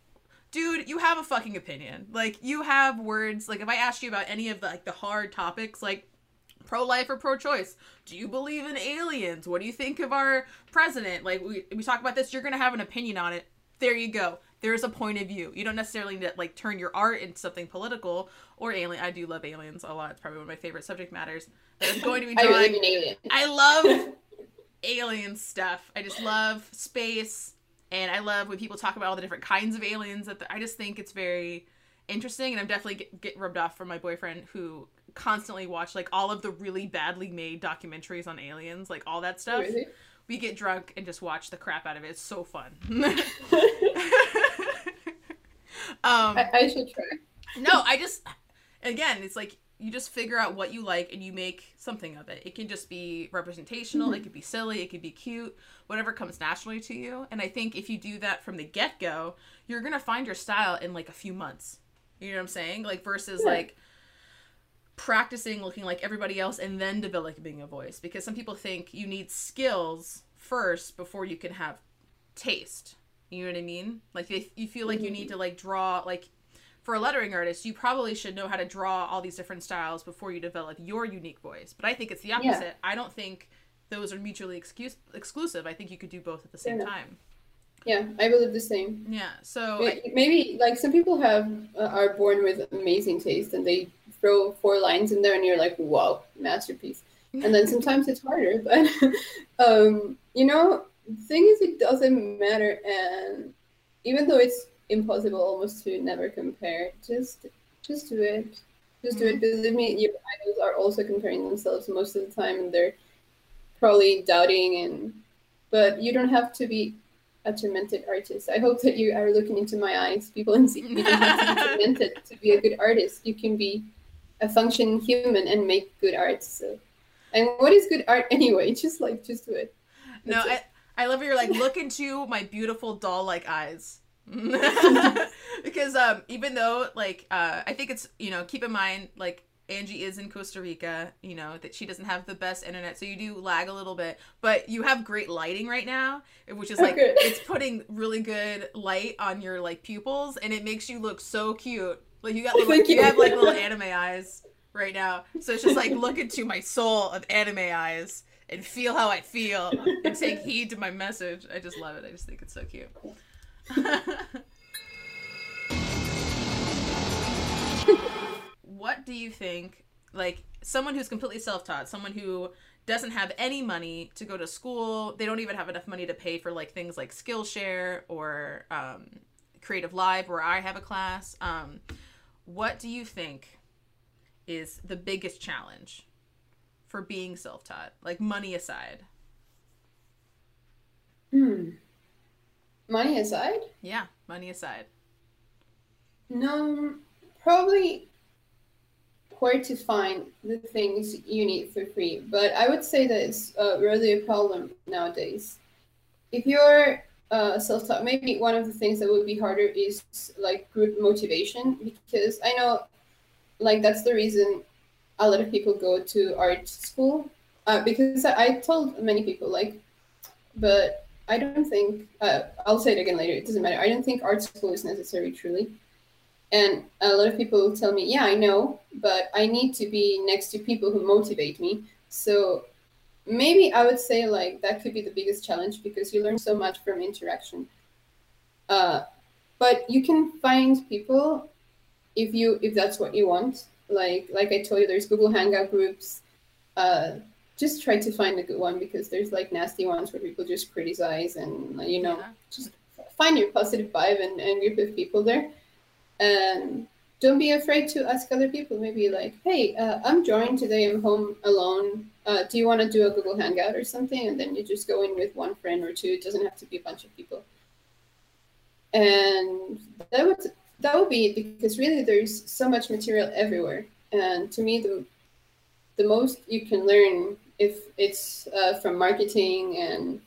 dude, you have a fucking opinion. Like you have words. Like if I asked you about any of the like the hard topics, like pro-life or pro-choice do you believe in aliens what do you think of our president like we, we talk about this you're gonna have an opinion on it there you go there's a point of view you don't necessarily need to like turn your art into something political or alien i do love aliens a lot it's probably one of my favorite subject matters i'm going to be drawing I, I love alien stuff i just love space and I love when people talk about all the different kinds of aliens. That I just think it's very interesting, and I'm definitely get, get rubbed off from my boyfriend who constantly watched like all of the really badly made documentaries on aliens, like all that stuff. Really? We get drunk and just watch the crap out of it. It's so fun. um, I, I should try. no, I just again, it's like you just figure out what you like and you make something of it. It can just be representational, Mm-hmm. it could be silly, it could be cute, whatever comes naturally to you. And I think if you do that from the get go, you're gonna find your style in like a few months. You know what I'm saying? Like versus Yeah. like practicing looking like everybody else and then developing a voice. Because some people think you need skills first before you can have taste. You know what I mean? Like if you feel like you need to like draw like for a lettering artist, you probably should know how to draw all these different styles before you develop your unique voice. But I think it's the opposite. I don't think those are mutually excuse- exclusive. I think you could do both at the same Yeah. time. Yeah, I believe the same. Yeah. So May- Maybe like some people have uh, are born with amazing taste and they throw four lines in there and you're like, wow, masterpiece. And then sometimes it's harder, but um, you know, the thing is, it doesn't matter. And even though it's impossible almost to never compare, just just do it. Just do it. Believe me, your idols are also comparing themselves most of the time, and they're probably doubting. And but you don't have to be a tormented artist. I hope that you are looking into my eyes, people, and see you don't have to be tormented to be a good artist. You can be a functioning human and make good art. So, and what is good art anyway? Just like just do it. no, I, I love how you're like look into my beautiful doll like eyes. because um even though like uh I think it's you know keep in mind like Angi is in Costa Rica, you know, that she doesn't have the best internet, so you do lag a little bit, but you have great lighting right now, which is like Okay. it's putting really good light on your like pupils and it makes you look so cute. Like you got little, Thank you you. have like little anime eyes right now. So it's just like look into my soul of anime eyes and feel how I feel and take heed to my message. I just love it. I just think it's so cute. what do you think like someone who's completely self-taught someone who doesn't have any money to go to school they don't even have enough money to pay for like things like skillshare or um, creative live where i have a class um, what do you think is the biggest challenge for being self-taught like money aside Hmm. Money aside, yeah money aside no, probably where to find the things you need for free. But I would say that it's uh, really a problem nowadays. If you're uh, self-taught, maybe one of the things that would be harder is like group motivation because I know, like that's the reason a lot of people go to art school uh, because I, told many people like, but I don't think uh, I'll say it again later. It doesn't matter. I don't think art school is necessary truly. And a lot of people tell me, yeah, I know, but I need to be next to people who motivate me. So maybe I would say like that could be the biggest challenge because you learn so much from interaction. Uh, but you can find people if you if that's what you want. Like like I told you, there's Google Hangout groups. Uh, just try to find a good one because there's like nasty ones where people just criticize and you know Yeah. just find your positive vibe and, and group of people there and don't be afraid to ask other people maybe like hey uh, i'm joined today i'm home alone uh, do you want to do a google hangout or something and then you just go in with one friend or two? It doesn't have to be a bunch of people. And that would that would be because really there's so much material everywhere. And to me the the most you can learn if it's uh, from marketing and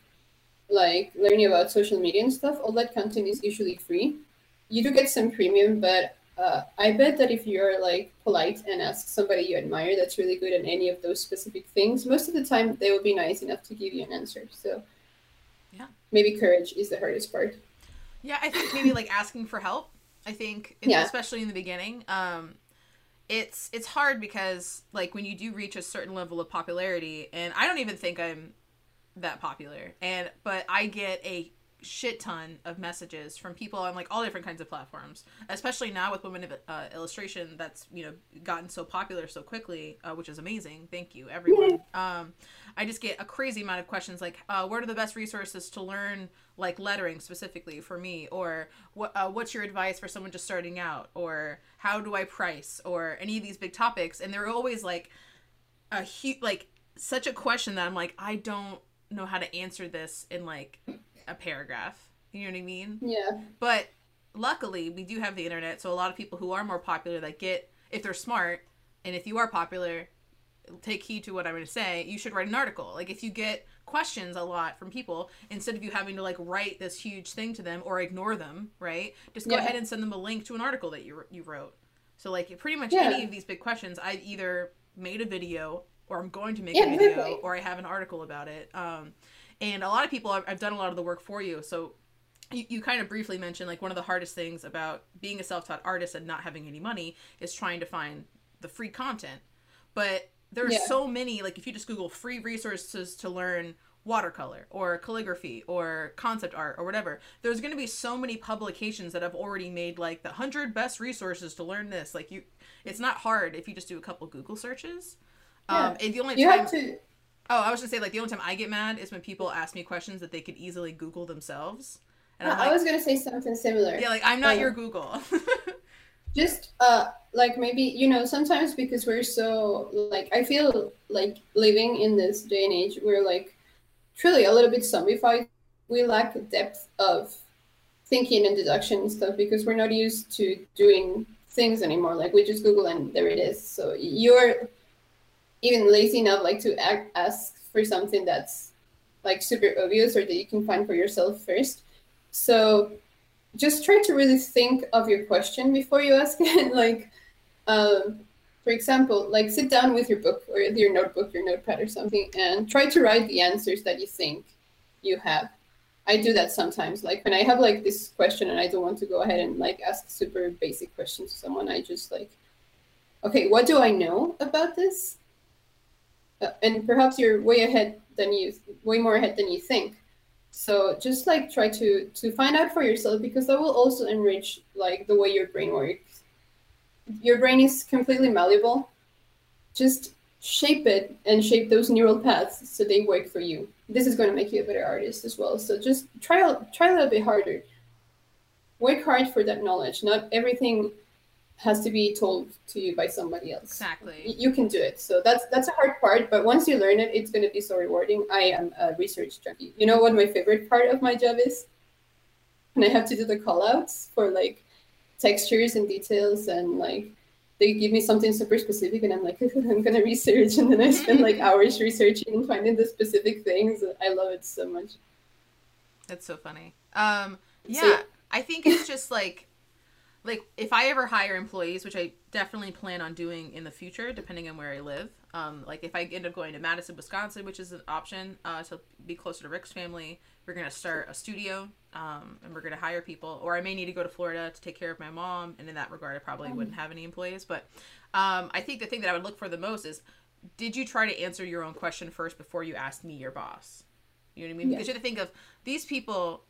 like learning about social media and stuff all that content is usually free. You do get some premium but uh, i bet that if you're like polite and ask somebody you admire that's really good at any of those specific things most of the time they will be nice enough to give you an answer so Yeah. maybe courage is the hardest part Yeah, I think maybe like asking for help. I think, Yeah. especially in the beginning, um, it's it's hard because like when you do reach a certain level of popularity, and I don't even think I'm that popular, and but I get a shit ton of messages from people on like all different kinds of platforms, especially now with women of uh, illustration that's you know gotten so popular so quickly, uh, which is amazing. Thank you, everyone. Um, I just get a crazy amount of questions like, uh, "What are the best resources to learn like lettering specifically for me?" Or "What uh, what's your advice for someone just starting out?" Or "How do I price?" Or any of these big topics, and they're always like a huge like such a question that I'm like, I don't know how to answer this in like a paragraph. You know what I mean? yeah But luckily, we do have the internet, so a lot of people who are more popular that get if they're smart and if you are popular, take heed to what I'm going to say. You should write an article. Like if you get questions a lot from people, instead of you having to like write this huge thing to them or ignore them, right? Just go Yeah. ahead and send them a link to an article that you you wrote. So like pretty much Yeah. any of these big questions, I either made a video or I'm going to make Yeah, a video exactly. or I have an article about it. Um, and a lot of people, I've, I've done a lot of the work for you. So you, you kind of briefly mentioned like one of the hardest things about being a self-taught artist and not having any money is trying to find the free content. But there's Yeah. so many like if you just Google free resources to learn watercolor or calligraphy or concept art or whatever there's going to be so many publications that have already made like the 100 best resources to learn this like you it's not hard if you just do a couple google searches um Yeah. and the only You time have to. Oh i was gonna say like the only time i get mad is when people ask me questions that they could easily google themselves. And i'm I was gonna say something similar. yeah like i'm not uh, your google. just uh like maybe you know sometimes because we're so like i feel like living in this day and age we're like truly a little bit zombified. We lack depth of thinking and deduction and stuff because we're not used to doing things anymore. Like we just google and there it is. So you're even lazy enough like to act, ask for something that's like super obvious or that you can find for yourself first so just try to really think of your question before you ask it. like, um, for example, like sit down with your book or your notebook, your notepad or something, and try to write the answers that you think you have. I do that sometimes. Like when I have like this question and I don't want to go ahead and like ask super basic questions to someone, I just like, okay, what do I know about this? Uh, and perhaps you're way ahead than you, way more ahead than you think. So just like try to to find out for yourself because that will also enrich like the way your brain works. Your brain is completely malleable. Just shape it and shape those neural paths so they work for you. This is going to make you a better artist as well. So just try try a little bit harder. Work hard for that knowledge. Not everything has to be told to you by somebody else. Exactly. You can do it. So that's that's a hard part but once you learn it it's going to be so rewarding. I am a research junkie. You know what my favorite part of my job is? And i have to do the call outs for like textures and details and like they give me something super specific and i'm like i'm going to research. And then i spend like hours researching and finding the specific things. I love it so much. That's so funny. Um, yeah, So- I think it's just like, like if I ever hire employees, which I definitely plan on doing in the future, depending on where I live. Um, like if I end up going to Madison, Wisconsin, which is an option uh, to be closer to Rick's family, we're gonna start a studio, um, and we're gonna hire people. Or I may need to go to Florida to take care of my mom, and in that regard, I probably wouldn't have any employees. But um, I think the thing that I would look for the most is, did you try to answer your own question first before you asked me, your boss? You know what I mean? Because you have to think of these people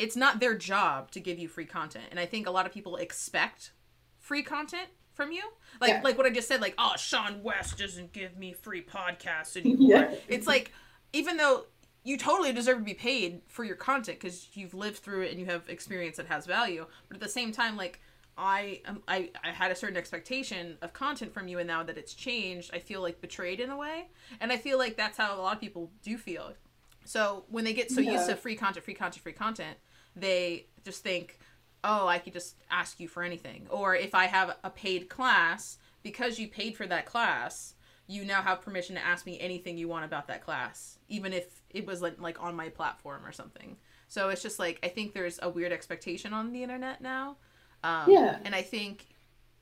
it's not their job to give you free content and i think a lot of people expect free content from you like Yeah. like what i just said like oh seanwes doesn't give me free podcasts anymore Yeah. it's like even though you totally deserve to be paid for your content because you've lived through it and you have experience that has value but at the same time like I, um, I I had a certain expectation of content from you, and now that it's changed, I feel like betrayed in a way, and I feel like that's how a lot of people do feel. So when they get so used to free content, free content, free content, they just think, oh, I could just ask you for anything. Or if I have a paid class, because you paid for that class, you now have permission to ask me anything you want about that class, even if it was like, like on my platform or something. So it's just like I think there's a weird expectation on the internet now. Um, Yeah. And I think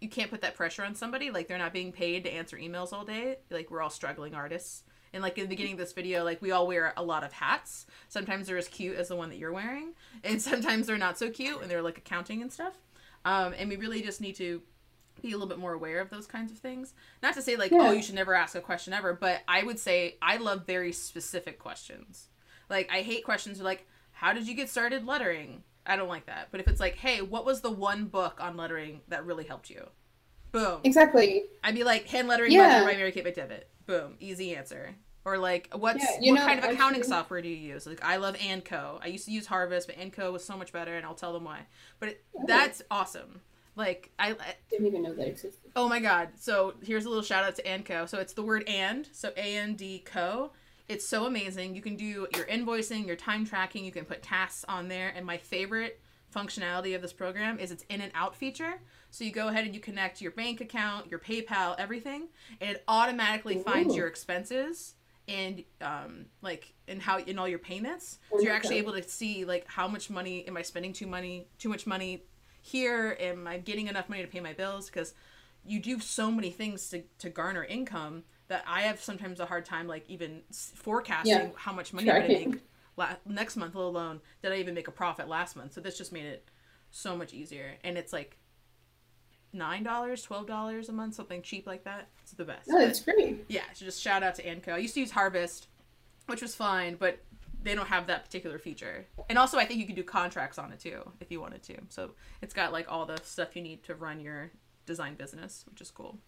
you can't put that pressure on somebody. Like they're not being paid to answer emails all day. Like we're all struggling artists. And like in the beginning of this video, like we all wear a lot of hats. Sometimes they're as cute as the one that you're wearing, and sometimes they're not so cute, and they're like accounting and stuff. Um, and we really just need to be a little bit more aware of those kinds of things. Not to say like, Yeah. oh, you should never ask a question ever, but I would say I love very specific questions. Like I hate questions like, how did you get started lettering? I don't like that. But if it's like, hey, what was the one book on lettering that really helped you? Boom. exactly I'd be like, hand lettering Yeah. by Mary Kate McDevitt. Boom, easy answer. Or like, what's Yeah, what know, kind of accounting actually- software do you use? Like, I love AND CO. I used to use Harvest, but AND CO was so much better, and I'll tell them why. But it, Oh. that's awesome. Like, I, I didn't even know that existed Oh my god. So here's a little shout out to AND CO. So it's the word and, so A N D Co. It's so amazing. You can do your invoicing, your time tracking, you can put tasks on there. And my favorite functionality of this program is its in and out feature. So you go ahead and you connect your bank account, your PayPal, everything, and it automatically finds your expenses and um like and how in all your payments. So you're actually able to see like how much money am I spending too money too much money here? Am I getting enough money to pay my bills? Because you do so many things to, to garner income that I have sometimes a hard time like even forecasting Yeah. how much money I'm gonna make la- next month, let alone did I even make a profit last month. So this just made it so much easier, and it's like nine dollars, twelve dollars a month, something cheap like that. It's the best. No, But- that's great. yeah, so just shout out to AND CO. I used to use Harvest, which was fine, but they don't have that particular feature. And also, I think you can do contracts on it too if you wanted to. So it's got like all the stuff you need to run your design business, which is cool.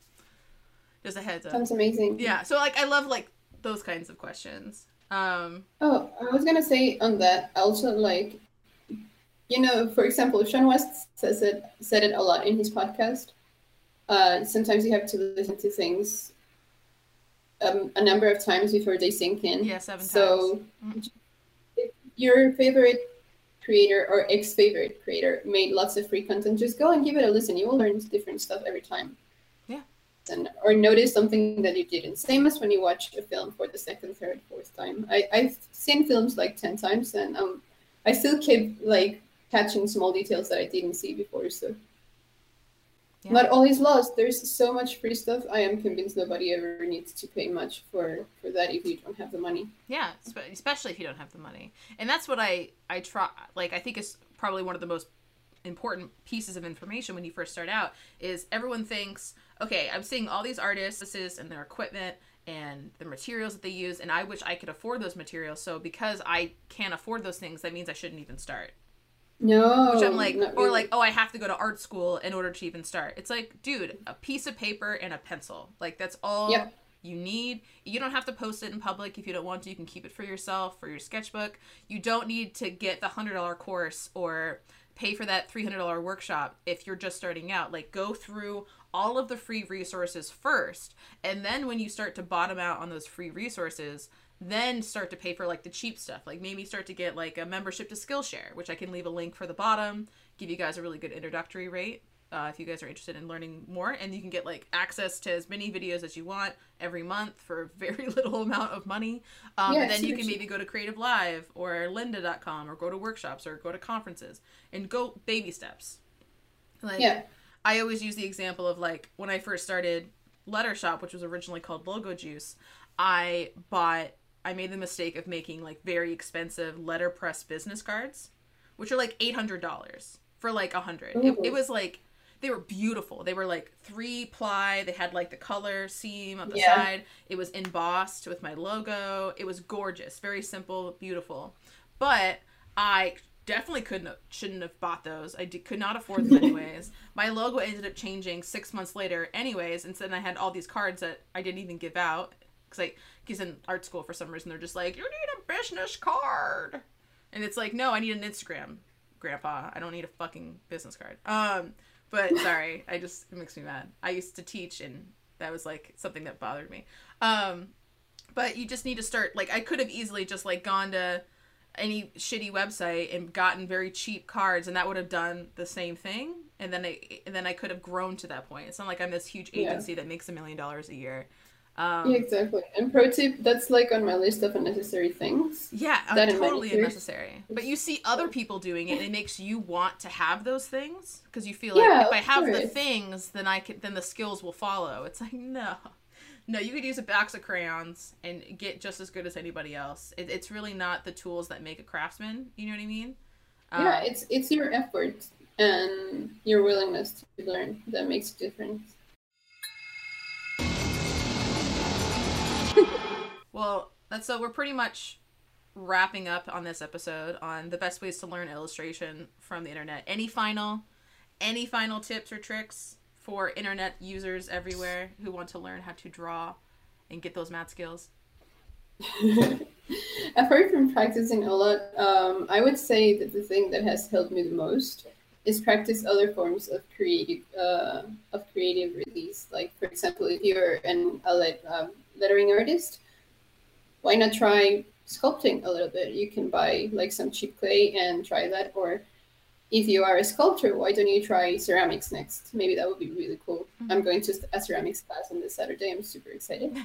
Just a heads up. Sounds amazing. Yeah, so like I love like those kinds of questions. Um, Oh, I was gonna say on that also like, you know, for example, seanwes says it said it a lot in his podcast. Uh, sometimes you have to listen to things um, a number of times before they sink in. Yeah, seven so, times. if your favorite creator or ex-favorite creator made lots of free content, just go and give it a listen. You will learn different stuff every time. Yeah. And or notice something that you didn't. Same as when you watch a film for the second, third, fourth time. I, I've seen films like ten times, and um, I still keep like catching small details that I didn't see before. So Yeah. not all is lost. There's so much free stuff. I am convinced nobody ever needs to pay much for for that if you don't have the money. Yeah, especially if you don't have the money. And that's what I I try like I think is probably one of the most important pieces of information when you first start out is everyone thinks, okay, I'm seeing all these artists and their equipment and the materials that they use and I wish I could afford those materials. So because I can't afford those things, that means I shouldn't even start. No, Which I'm like, not or really. like, oh, I have to go to art school in order to even start. It's like, dude, a piece of paper and a pencil. Like that's all Yep. you need. You don't have to post it in public if you don't want to. You can keep it for yourself for your sketchbook. You don't need to get the hundred dollar course or pay for that three hundred dollar workshop if you're just starting out. Like go through all of the free resources first, and then when you start to bottom out on those free resources, then start to pay for like the cheap stuff. Like maybe start to get like a membership to Skillshare, which I can leave a link for the bottom. Give you guys a really good introductory rate uh, if you guys are interested in learning more, and you can get like access to as many videos as you want every month for very little amount of money. Um, Yeah, and then you can cheap. maybe go to Creative Live or Lynda.com or go to workshops or go to conferences and go baby steps. Like yeah, I always use the example of like when I first started Letter Shop, which was originally called Logo Juice, I bought I made the mistake of making like very expensive letterpress business cards, which are like eight hundred dollars for like a hundred. It, it was like they were beautiful. They were like three ply. They had like the color seam on the Yeah. side. It was embossed with my logo. It was gorgeous, very simple, beautiful. But I definitely couldn't shouldn't have bought those. I could not afford them anyways. my logo ended up changing six months later anyways, and so then I had all these cards that I didn't even give out because I because in art school for some reason they're just like you need a business card, and it's like no, I need an Instagram, Grandpa. I don't need a fucking business card. Um, but sorry, I just it makes me mad. I used to teach and that was like something that bothered me. Um, but you just need to start like I could have easily just like gone to any shitty website and gotten very cheap cards and that would have done the same thing and then I and then I could have grown to that point. It's not like I'm this huge Yeah. agency that makes a million dollars a year. Um, yeah, exactly. And pro tip, that's like on my list of unnecessary things. Yeah, uh, That totally unnecessary. But you see other people doing it, and it makes you want to have those things because you feel like Yeah, if I have the things, then I can, then the skills will follow. It's like no, no. You could use a box of crayons and get just as good as anybody else. It, it's really not the tools that make a craftsman. You know what I mean? Um, yeah, it's it's your effort and your willingness to learn that makes a difference. Well, that's so we're pretty much wrapping up on this episode on the best ways to learn illustration from the internet. Any final any final tips or tricks for internet users everywhere who want to learn how to draw and get those math skills? Apart from practicing a lot, um, I would say that the thing that has helped me the most is practice other forms of creative uh, of creative release. Like for example, if you're an a um, lettering artist, why not try sculpting a little bit? You can buy like some cheap clay and try that, or if you are a sculptor, why don't you try ceramics next? Maybe that would be really cool. Mm-hmm. I'm going to a ceramics class on this Saturday. I'm super excited.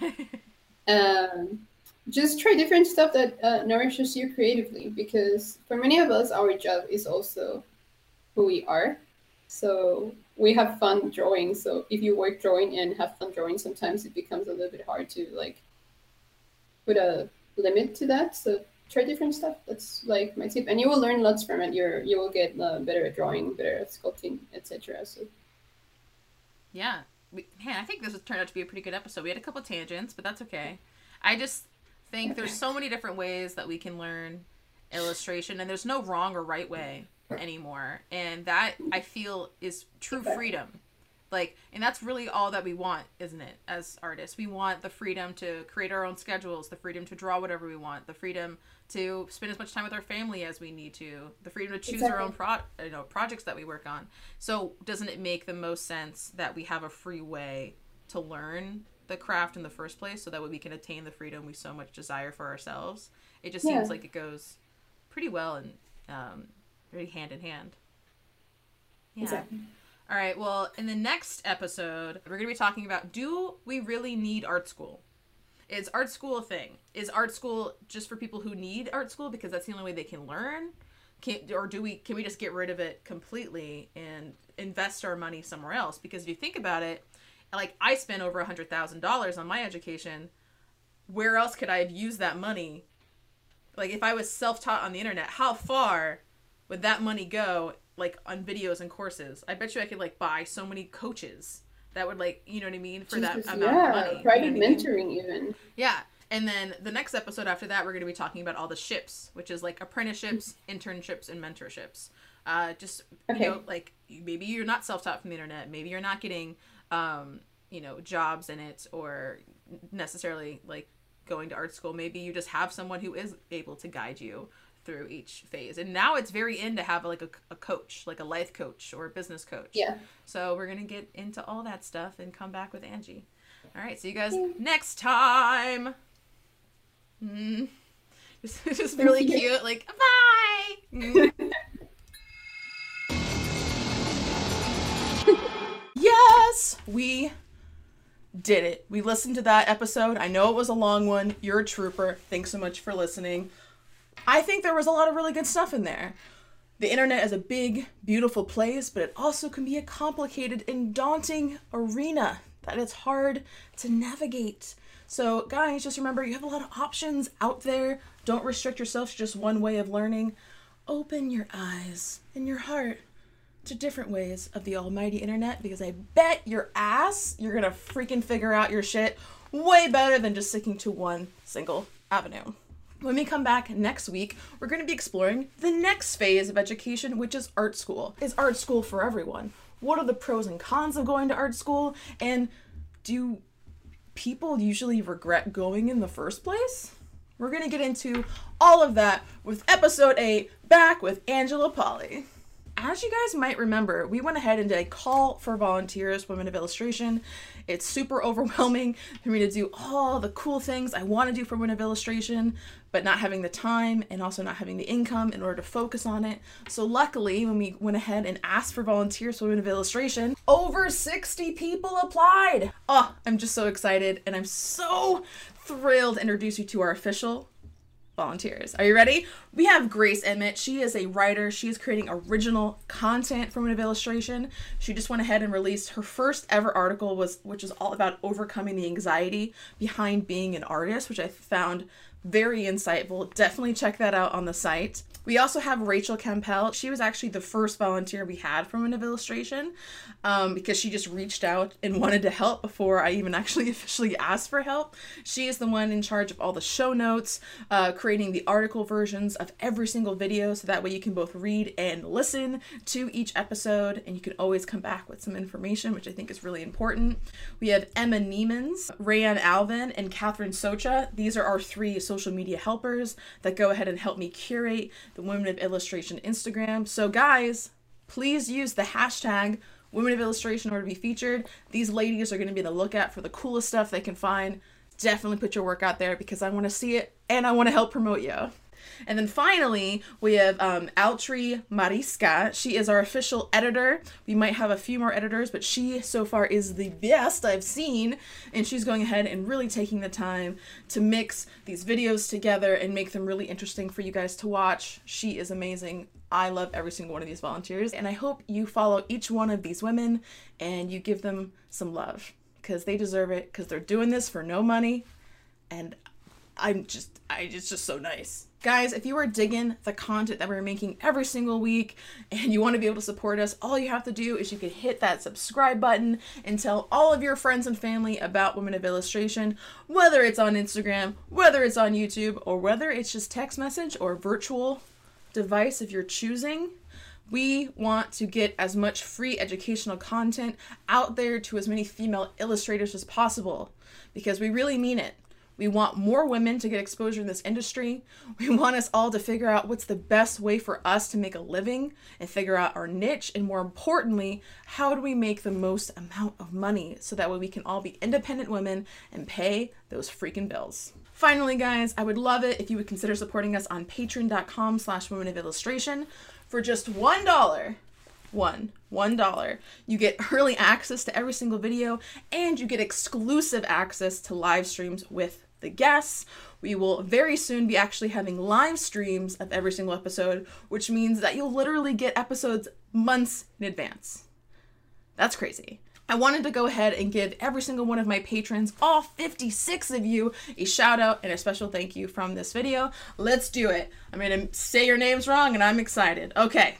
um, just try different stuff that uh, nourishes you creatively because for many of us, our job is also who we are. So we have fun drawing. So if you work drawing and have fun drawing, sometimes it becomes a little bit hard to like put a limit to that. So try different stuff. That's like my tip, and you will learn lots from it. You're you will get uh, better at drawing, better at sculpting, etc. So yeah, we, man, I think this has turned out to be a pretty good episode. We had a couple tangents, but that's okay. I just think there's so many different ways that we can learn illustration, and there's no wrong or right way anymore, and that I feel is true freedom like and that's really all that we want isn't it as artists we want the freedom to create our own schedules the freedom to draw whatever we want the freedom to spend as much time with our family as we need to the freedom to choose exactly. our own pro- you know projects that we work on so doesn't it make the most sense that we have a free way to learn the craft in the first place so that way we can attain the freedom we so much desire for ourselves it just yeah. seems like it goes pretty well and um, very hand in hand yeah exactly. All right. Well, in the next episode, we're going to be talking about do we really need art school? Is art school a thing? Is art school just for people who need art school because that's the only way they can learn? Can, or do we can we just get rid of it completely and invest our money somewhere else? Because if you think about it, like I spent over a hundred thousand dollars on my education. Where else could I have used that money? Like if I was self taught on the internet, how far would that money go like on videos and courses. I bet you I could like buy so many coaches that would like you know what I mean for Jesus, that amount yeah, of money. Private you know mentoring I mean? even. Yeah. And then the next episode after that, we're going to be talking about all the ships, which is like apprenticeships, internships, and mentorships. Uh, just okay. you know, like maybe you're not self-taught from the internet, maybe you're not getting, um, you know, jobs in it, or necessarily like going to art school. Maybe you just have someone who is able to guide you through each phase. And now it's very in to have like a, a coach, like a life coach or a business coach. Yeah. So we're going to get into all that stuff and come back with Angi. All right. See you guys yeah. next time. Mm. Just, just really cute. Like, bye. Mm. yes, we did it. We listened to that episode. I know it was a long one. You're a trooper. Thanks so much for listening. I think there was a lot of really good stuff in there. The internet is a big, beautiful place, but it also can be a complicated and daunting arena that it's hard to navigate. So, guys, just remember you have a lot of options out there. Don't restrict yourself to just one way of learning. Open your eyes and your heart to different ways of the almighty internet because I bet your ass you're gonna freaking figure out your shit way better than just sticking to one single avenue. When we come back next week, we're going to be exploring the next phase of education, which is art school. Is art school for everyone? What are the pros and cons of going to art school? And do people usually regret going in the first place? We're going to get into all of that with episode 8 back with Angela Pauly as you guys might remember, we went ahead and did a call for volunteers, Women of Illustration. It's super overwhelming for me to do all the cool things I want to do for Women of Illustration, but not having the time and also not having the income in order to focus on it. So, luckily, when we went ahead and asked for volunteers for Women of Illustration, over 60 people applied. Oh, I'm just so excited and I'm so thrilled to introduce you to our official volunteers. Are you ready? We have Grace Emmett. She is a writer. She is creating original content for Women of Illustration. She just went ahead and released her first ever article was which is all about overcoming the anxiety behind being an artist, which I found very insightful. Definitely check that out on the site. We also have Rachel Campbell. She was actually the first volunteer we had from an Illustration um, because she just reached out and wanted to help before I even actually officially asked for help. She is the one in charge of all the show notes, uh, creating the article versions of every single video so that way you can both read and listen to each episode and you can always come back with some information, which I think is really important. We have Emma Niemans, Rayanne Alvin, and Catherine Socha. These are our three social media helpers that go ahead and help me curate the Women of Illustration Instagram. So, guys, please use the hashtag Women of Illustration order to be featured. These ladies are going to be the lookout for the coolest stuff they can find. Definitely put your work out there because I want to see it and I want to help promote you. And then finally, we have um, Altri Mariska. She is our official editor. We might have a few more editors, but she so far is the best I've seen. And she's going ahead and really taking the time to mix these videos together and make them really interesting for you guys to watch. She is amazing. I love every single one of these volunteers, and I hope you follow each one of these women and you give them some love because they deserve it because they're doing this for no money and I'm just I it's just so nice. Guys, if you are digging the content that we're making every single week and you want to be able to support us, all you have to do is you can hit that subscribe button and tell all of your friends and family about Women of Illustration, whether it's on Instagram, whether it's on YouTube, or whether it's just text message or virtual device if you're choosing. We want to get as much free educational content out there to as many female illustrators as possible because we really mean it. We want more women to get exposure in this industry. We want us all to figure out what's the best way for us to make a living and figure out our niche. And more importantly, how do we make the most amount of money so that way we can all be independent women and pay those freaking bills. Finally, guys, I would love it if you would consider supporting us on patreon.com slash women of illustration for just one dollar one one dollar you get early access to every single video and you get exclusive access to live streams with the guests we will very soon be actually having live streams of every single episode which means that you'll literally get episodes months in advance that's crazy I wanted to go ahead and give every single one of my patrons, all 56 of you, a shout out and a special thank you from this video. Let's do it. I'm going to say your names wrong and I'm excited. Okay.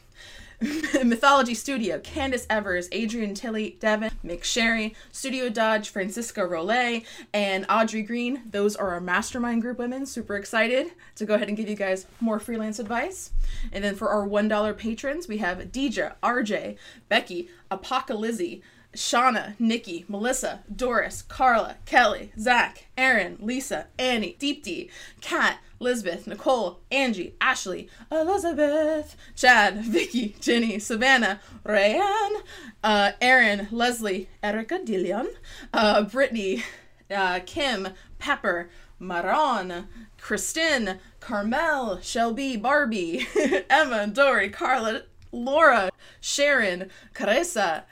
Mythology Studio, Candace Evers, Adrian Tilley, Devin, McSherry, Studio Dodge, Francisco Rollet, and Audrey Green. Those are our mastermind group women. Super excited to go ahead and give you guys more freelance advice. And then for our $1 patrons, we have Deidre, RJ, Becky, Apocalypse, Shauna, Nikki, Melissa, Doris, Carla, Kelly, Zach, Aaron, Lisa, Annie, Deepti, Kat, Lisbeth, Nicole, Angie, Ashley, Elizabeth, Chad, Vicky, Jenny, Savannah, Rayanne, uh, Aaron, Leslie, Erica Dillon, uh, Brittany, uh, Kim, Pepper, Maron, Kristen, Carmel, Shelby, Barbie, Emma, Dory, Carla, Laura, Sharon, Carissa,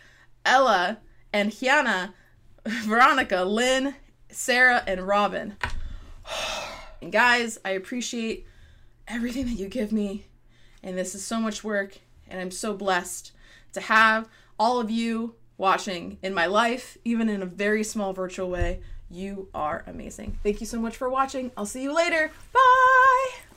Ella, and Hiana, Veronica, Lynn, Sarah, and Robin. And guys, I appreciate everything that you give me. And this is so much work. And I'm so blessed to have all of you watching in my life, even in a very small virtual way. You are amazing. Thank you so much for watching. I'll see you later. Bye.